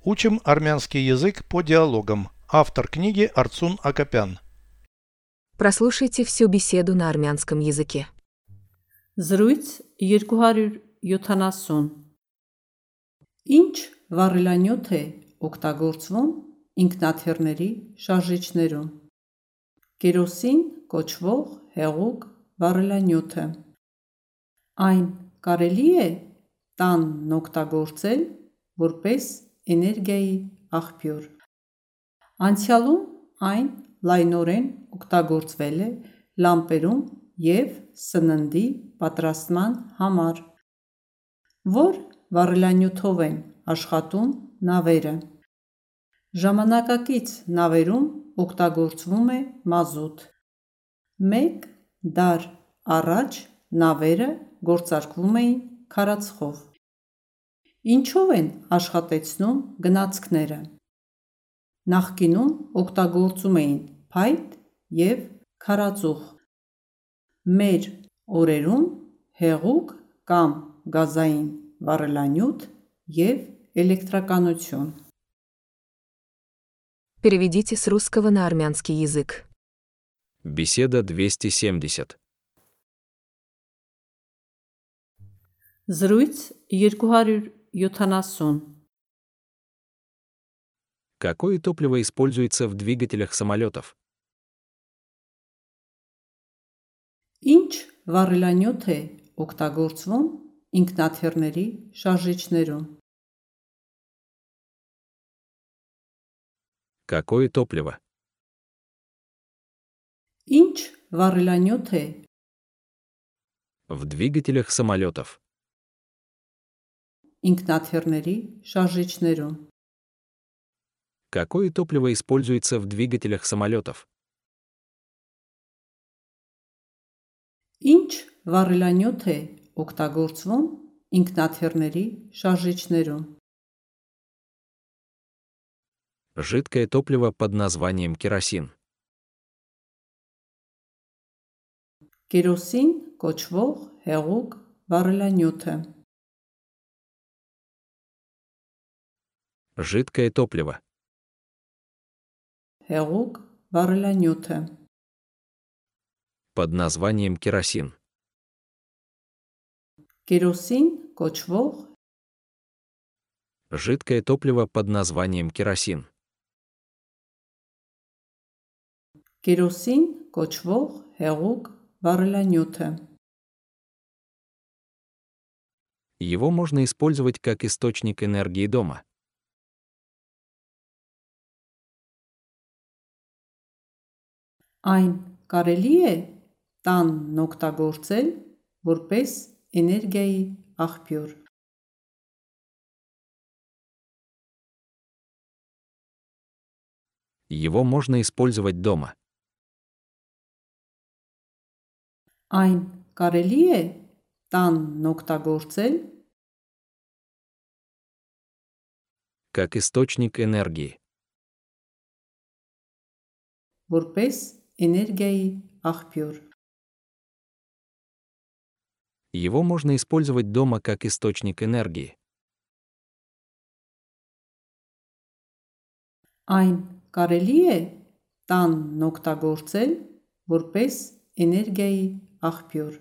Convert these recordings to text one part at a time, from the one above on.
Учим армянский язык по диалогам. Автор книги Арцун Акопян. Прослушайте всю беседу на армянском языке. Զրույց 270 Ինչ վառելանյութ է օգտագործվում ինքնաթիռների շարժիչներում։ Կերոսին կոչվող հեղուկ վառելանյութը։ Այն կարելի է տանն օգտագործել որպես էներգիայի աղբյուր։ Անցյալում այն լայնորեն օգտագործվել է լամպերում և սննդի պատրաստման համար։ Որ վառելանյութով են աշխատում նավերը։ Ժամանակակից նավերում օգտագործվում է մազութ։ Մեկ դար առաջ նավերը գործարկվում էին քարածխով։ Ինչով են աշխատեցնում գնացքները։ Նախկինում օգտագործում էին փայտ և քարածուխ։ Մեր օրերում հեղուկ կամ գազային վառելանյութ և էլեկտրականություն։ Переведите с русского на армянский язык. Беседа 270. Զրույց 270 Какое топливо используется в двигателях самолетов? Ինչ վառելանյութ է օգտագործվում ինքնաթիռների շարժիչներում։ Какое топливо? Ինչ վառելանյութ է В двигателях самолетов. ինքնաթիռների շարժիչներում։ Какое топливо используется в двигателях самолетов? Ինչ վառելանյութ է օգտագործվում ինքնաթիռների շարժիչներում։ Жидкое топливо под названием керосин. Կերոսին կոչվող հեղուկ վառելանյութը։ Жидкое топливо. Эрук варлянюте. Под названием керосин. Керосин кочвол. Жидкое топливо под названием керосин. Керосин кочвол эрук варлянюте. Его можно использовать как источник энергии дома – Այն կարելի է տանն օգտագործել որպես էներգիայի աղբյուր։ Его можно использовать дома. Այն կարելի է տանն օգտագործել Как источник энергии. որպես էներգիայի աղբյուր։ Его можно использовать дома как источник энергии. Այն կարելի է տանն օգտագործել որպես էներգիայի աղբյուր։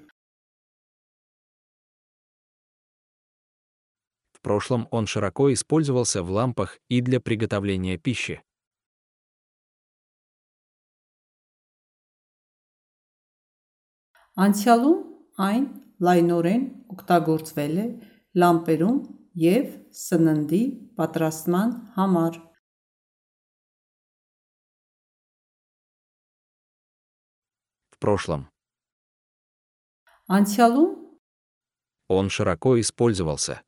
В прошлом он широко использовался в лампах и для приготовления пищи. Անցյալում այն լայնորեն օգտագործվել է լամպերում և սննդի պատրաստման համար։ В прошлом Անցյալում он широко использовался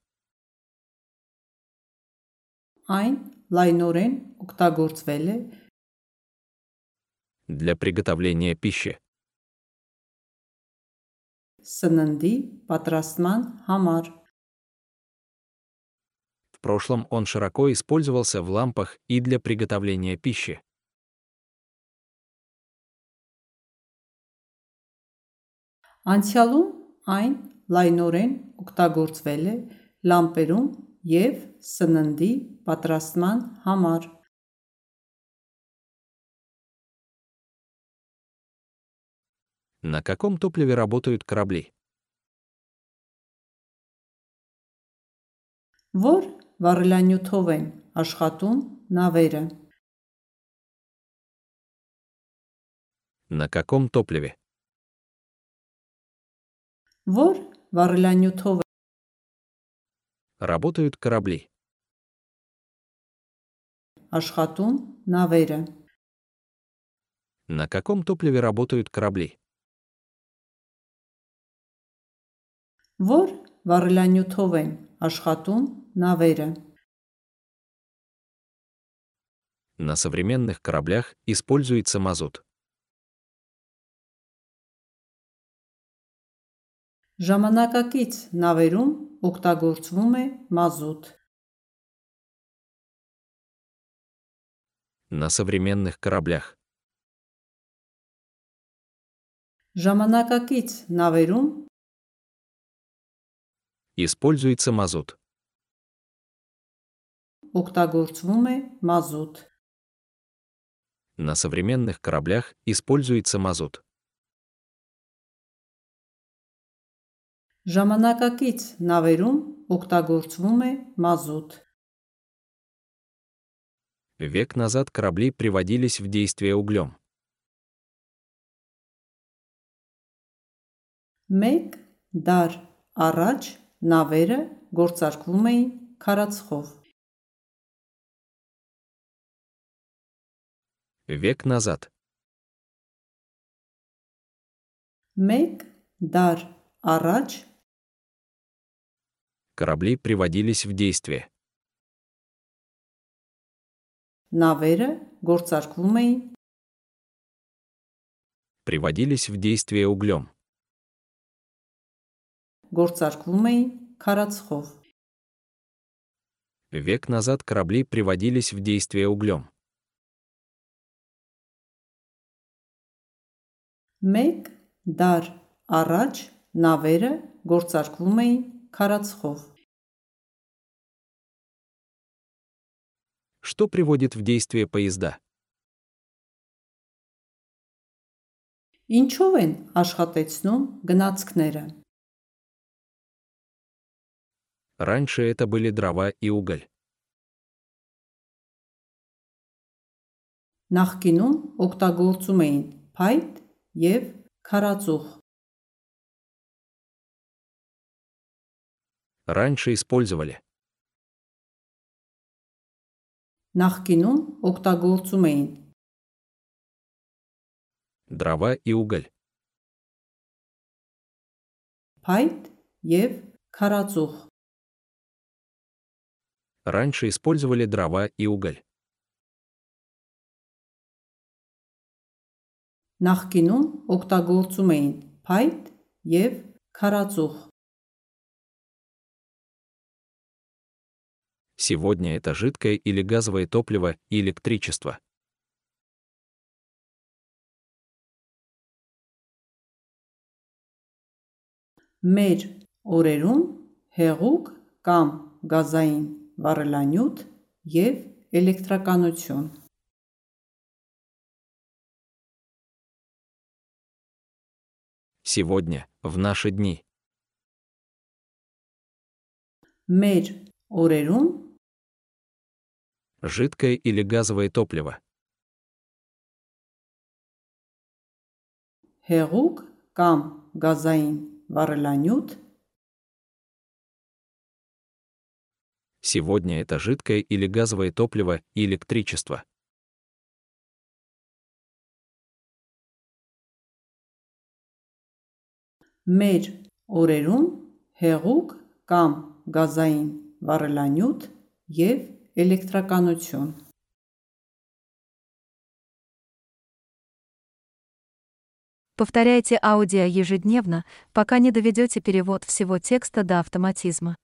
այն լայնորեն օգտագործվել է для приготовления пищи. սննդի պատրաստման համար։ В прошлом он широко использовался в лампах и для приготовления пищи. Անցյալում այն լայնորեն օգտագործվել է լամպերում եւ սննդի պատրաստման համար։ На каком топливе работают корабли? Որ վառելանյութով են աշխատում նավերը։ На каком топливе? Որ վառելանյութով Работают корабли. աշխատում նավերը։ На каком топливе работают корабли? Որ վառելանյութով են աշխատում նավերը։ На современных кораблях используется мазут. Ժամանակակից նավերում օգտագործվում է մազութ։ На современных кораблях. Ժամանակակից նավերում Используется мазут. օգտագործվում է մազութ։ На современных кораблях используется мазут. Ժամանակակից նավերում օգտագործվում է մազութ։ Век назад корабли приводились в действие углем. Մեկ դար առաջ նավերը գործարկվում էին քարածխով։ Век назад. Մեկ դար առաջ Корабли приводились в действие. նավերը գործարկվում էին Приводились в действие углем. գործարկվում էին քարածխով։ Век назад корабли приводились в действие углем. Մեկ դար առաջ նավերը գործարկվում էին քարածխով։ Что приводит в действие поезда? Ինչով են աշխատեցնում գնացքները։ Раньше это были дрова и уголь. Նախկինում օգտագործում էին փայտ եւ քարածուխ։ Раньше использовали. Նախկինում օգտագործում էին Дрова и уголь. փայտ եւ քարածուխ։ Раньше использовали дрова и уголь. Նախկինում օգտագործում էին փայտ եւ քարածուխ։ Сегодня это жидкое или газовое топливо и электричество. Մեր օրերում հեղուկ կամ գազային վառելանյութ եւ էլեկտրականություն։ Сегодня, в наши дни. Մեր օրերում Жидкое или газовое топливо. հեղուկ կամ գազային վառելանյութ Сегодня это жидкое или газовое топливо и электричество. մեր օրերում հեղուկ կամ գազային վառելանյութ եւ էլեկտրականություն։ Повторяйте аудио ежедневно, пока не доведете перевод всего текста до автоматизма.